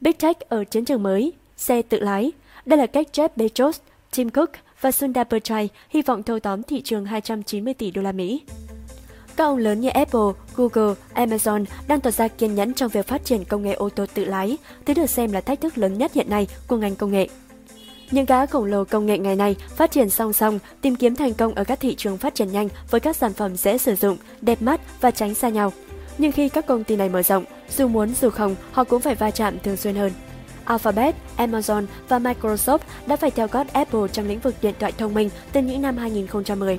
Big Tech ở chiến trường mới, xe tự lái. Đây là cách Jeff Bezos, Tim Cook và Sundar Pichai hy vọng thâu tóm thị trường 290 tỷ đô la Mỹ. Các ông lớn như Apple, Google, Amazon đang tỏ ra kiên nhẫn trong việc phát triển công nghệ ô tô tự lái, thứ được xem là thách thức lớn nhất hiện nay của ngành công nghệ. Những gã khổng lồ công nghệ ngày nay phát triển song song, tìm kiếm thành công ở các thị trường phát triển nhanh với các sản phẩm dễ sử dụng, đẹp mắt và tránh xa nhau. Nhưng khi các công ty này mở rộng, dù muốn dù không, họ cũng phải va chạm thường xuyên hơn. Alphabet, Amazon và Microsoft đã phải theo gót Apple trong lĩnh vực điện thoại thông minh từ những năm 2010.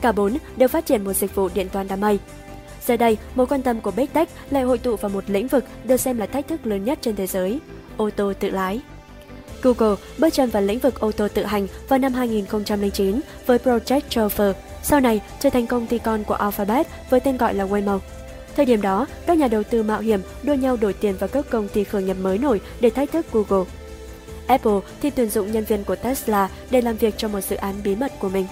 Cả bốn đều phát triển một dịch vụ điện toán đám mây. Giờ đây, mối quan tâm của Big Tech lại hội tụ vào một lĩnh vực được xem là thách thức lớn nhất trên thế giới, ô tô tự lái. Google bước chân vào lĩnh vực ô tô tự hành vào năm 2009 với Project Chauffeur, sau này trở thành công ty con của Alphabet với tên gọi là Waymo. Thời điểm đó, các nhà đầu tư mạo hiểm đua nhau đổi tiền vào các công ty khởi nghiệp mới nổi để thách thức Google. Apple thì tuyển dụng nhân viên của Tesla để làm việc cho một dự án bí mật của mình.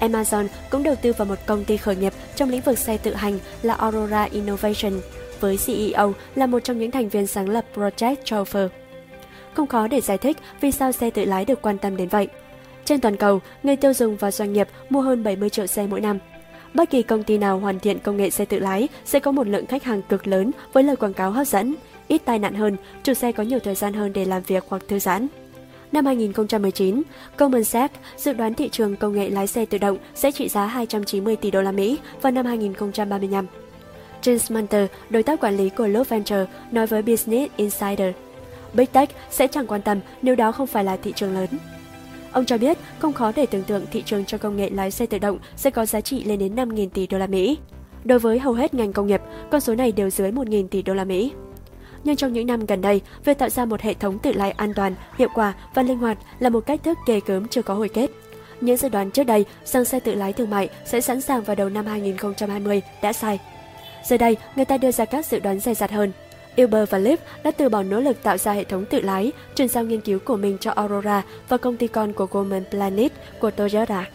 Amazon cũng đầu tư vào một công ty khởi nghiệp trong lĩnh vực xe tự hành là Aurora Innovation, với CEO là một trong những thành viên sáng lập Project Chauffeur. Không khó để giải thích vì sao xe tự lái được quan tâm đến vậy. Trên toàn cầu, người tiêu dùng và doanh nghiệp mua hơn 70 triệu xe mỗi năm. Bất kỳ công ty nào hoàn thiện công nghệ xe tự lái sẽ có một lượng khách hàng cực lớn với lời quảng cáo hấp dẫn, ít tai nạn hơn, chủ xe có nhiều thời gian hơn để làm việc hoặc thư giãn. Năm 2019, Goldman Sachs dự đoán thị trường công nghệ lái xe tự động sẽ trị giá 290 tỷ đô la Mỹ vào năm 2035. James Munter, đối tác quản lý của Love Venture, nói với Business Insider, Big Tech sẽ chẳng quan tâm nếu đó không phải là thị trường lớn. Ông cho biết không khó để tưởng tượng thị trường cho công nghệ lái xe tự động sẽ có giá trị lên đến 5.000 tỷ đô la Mỹ. Đối với hầu hết ngành công nghiệp, con số này đều dưới 1.000 tỷ đô la Mỹ. Nhưng trong những năm gần đây, việc tạo ra một hệ thống tự lái an toàn, hiệu quả và linh hoạt là một cách thức ghê gớm chưa có hồi kết. Những dự đoán trước đây rằng xe tự lái thương mại sẽ sẵn sàng vào đầu năm 2020 đã sai. Giờ đây, người ta đưa ra các dự đoán dày dặt hơn. Uber và Lyft đã từ bỏ nỗ lực tạo ra hệ thống tự lái, chuyển giao nghiên cứu của mình cho Aurora và công ty con của Goldman Planet của Toyota.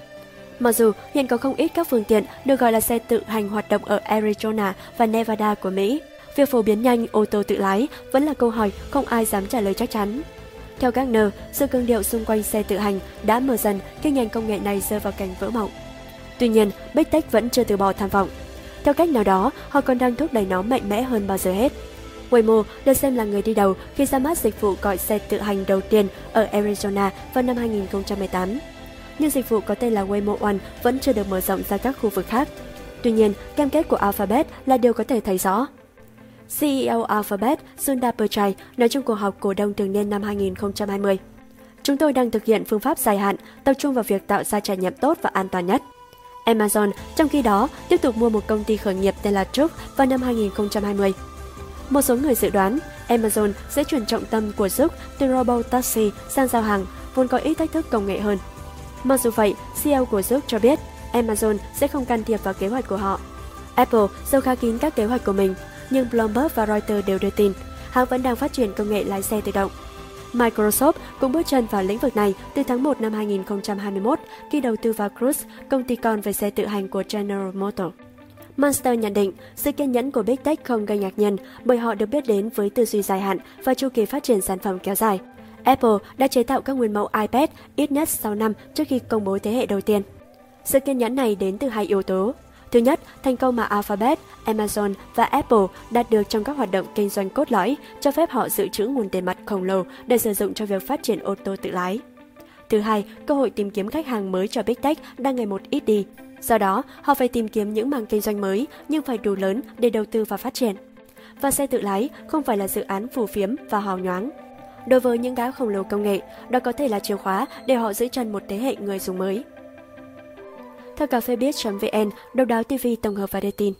Mặc dù hiện có không ít các phương tiện được gọi là xe tự hành hoạt động ở Arizona và Nevada của Mỹ, việc phổ biến nhanh ô tô tự lái vẫn là câu hỏi không ai dám trả lời chắc chắn. Theo các nơ, sự cương điệu xung quanh xe tự hành đã mở dần khi ngành công nghệ này rơi vào cảnh vỡ mộng. Tuy nhiên, Big Tech vẫn chưa từ bỏ tham vọng. Theo cách nào đó, họ còn đang thúc đẩy nó mạnh mẽ hơn bao giờ hết. Waymo được xem là người đi đầu khi ra mắt dịch vụ gọi xe tự hành đầu tiên ở Arizona vào năm 2018. Nhưng dịch vụ có tên là Waymo One vẫn chưa được mở rộng ra các khu vực khác. Tuy nhiên, cam kết của Alphabet là điều có thể thấy rõ. CEO Alphabet Sundar Pichai nói trong cuộc họp cổ đông thường niên năm 2020. Chúng tôi đang thực hiện phương pháp dài hạn, tập trung vào việc tạo ra trải nghiệm tốt và an toàn nhất. Amazon, trong khi đó, tiếp tục mua một công ty khởi nghiệp tên là Truck vào năm 2020. Một số người dự đoán Amazon sẽ chuyển trọng tâm của Zook từ robot taxi sang giao hàng, vốn có ít thách thức công nghệ hơn. Mặc dù vậy, CEO của Zook cho biết Amazon sẽ không can thiệp vào kế hoạch của họ. Apple giấu khá kín các kế hoạch của mình, nhưng Bloomberg và Reuters đều đưa tin hãng vẫn đang phát triển công nghệ lái xe tự động. Microsoft cũng bước chân vào lĩnh vực này từ tháng 1 năm 2021 khi đầu tư vào Cruise, công ty con về xe tự hành của General Motors. Monster nhận định, sự kiên nhẫn của Big Tech không gây ngạc nhiên bởi họ được biết đến với tư duy dài hạn và chu kỳ phát triển sản phẩm kéo dài. Apple đã chế tạo các nguyên mẫu iPad ít nhất 6 năm trước khi công bố thế hệ đầu tiên. Sự kiên nhẫn này đến từ hai yếu tố. Thứ nhất, thành công mà Alphabet, Amazon và Apple đạt được trong các hoạt động kinh doanh cốt lõi cho phép họ dự trữ nguồn tiền mặt khổng lồ để sử dụng cho việc phát triển ô tô tự lái. Thứ hai, cơ hội tìm kiếm khách hàng mới cho Big Tech đang ngày một ít đi. Do đó, họ phải tìm kiếm những mảng kinh doanh mới nhưng phải đủ lớn để đầu tư và phát triển. Và xe tự lái không phải là dự án phù phiếm và hào nhoáng. Đối với những gã khổng lồ công nghệ, đó có thể là chìa khóa để họ giữ chân một thế hệ người dùng mới. Theo cà phê biết.vn, độc đáo TV tổng hợp và đưa tin.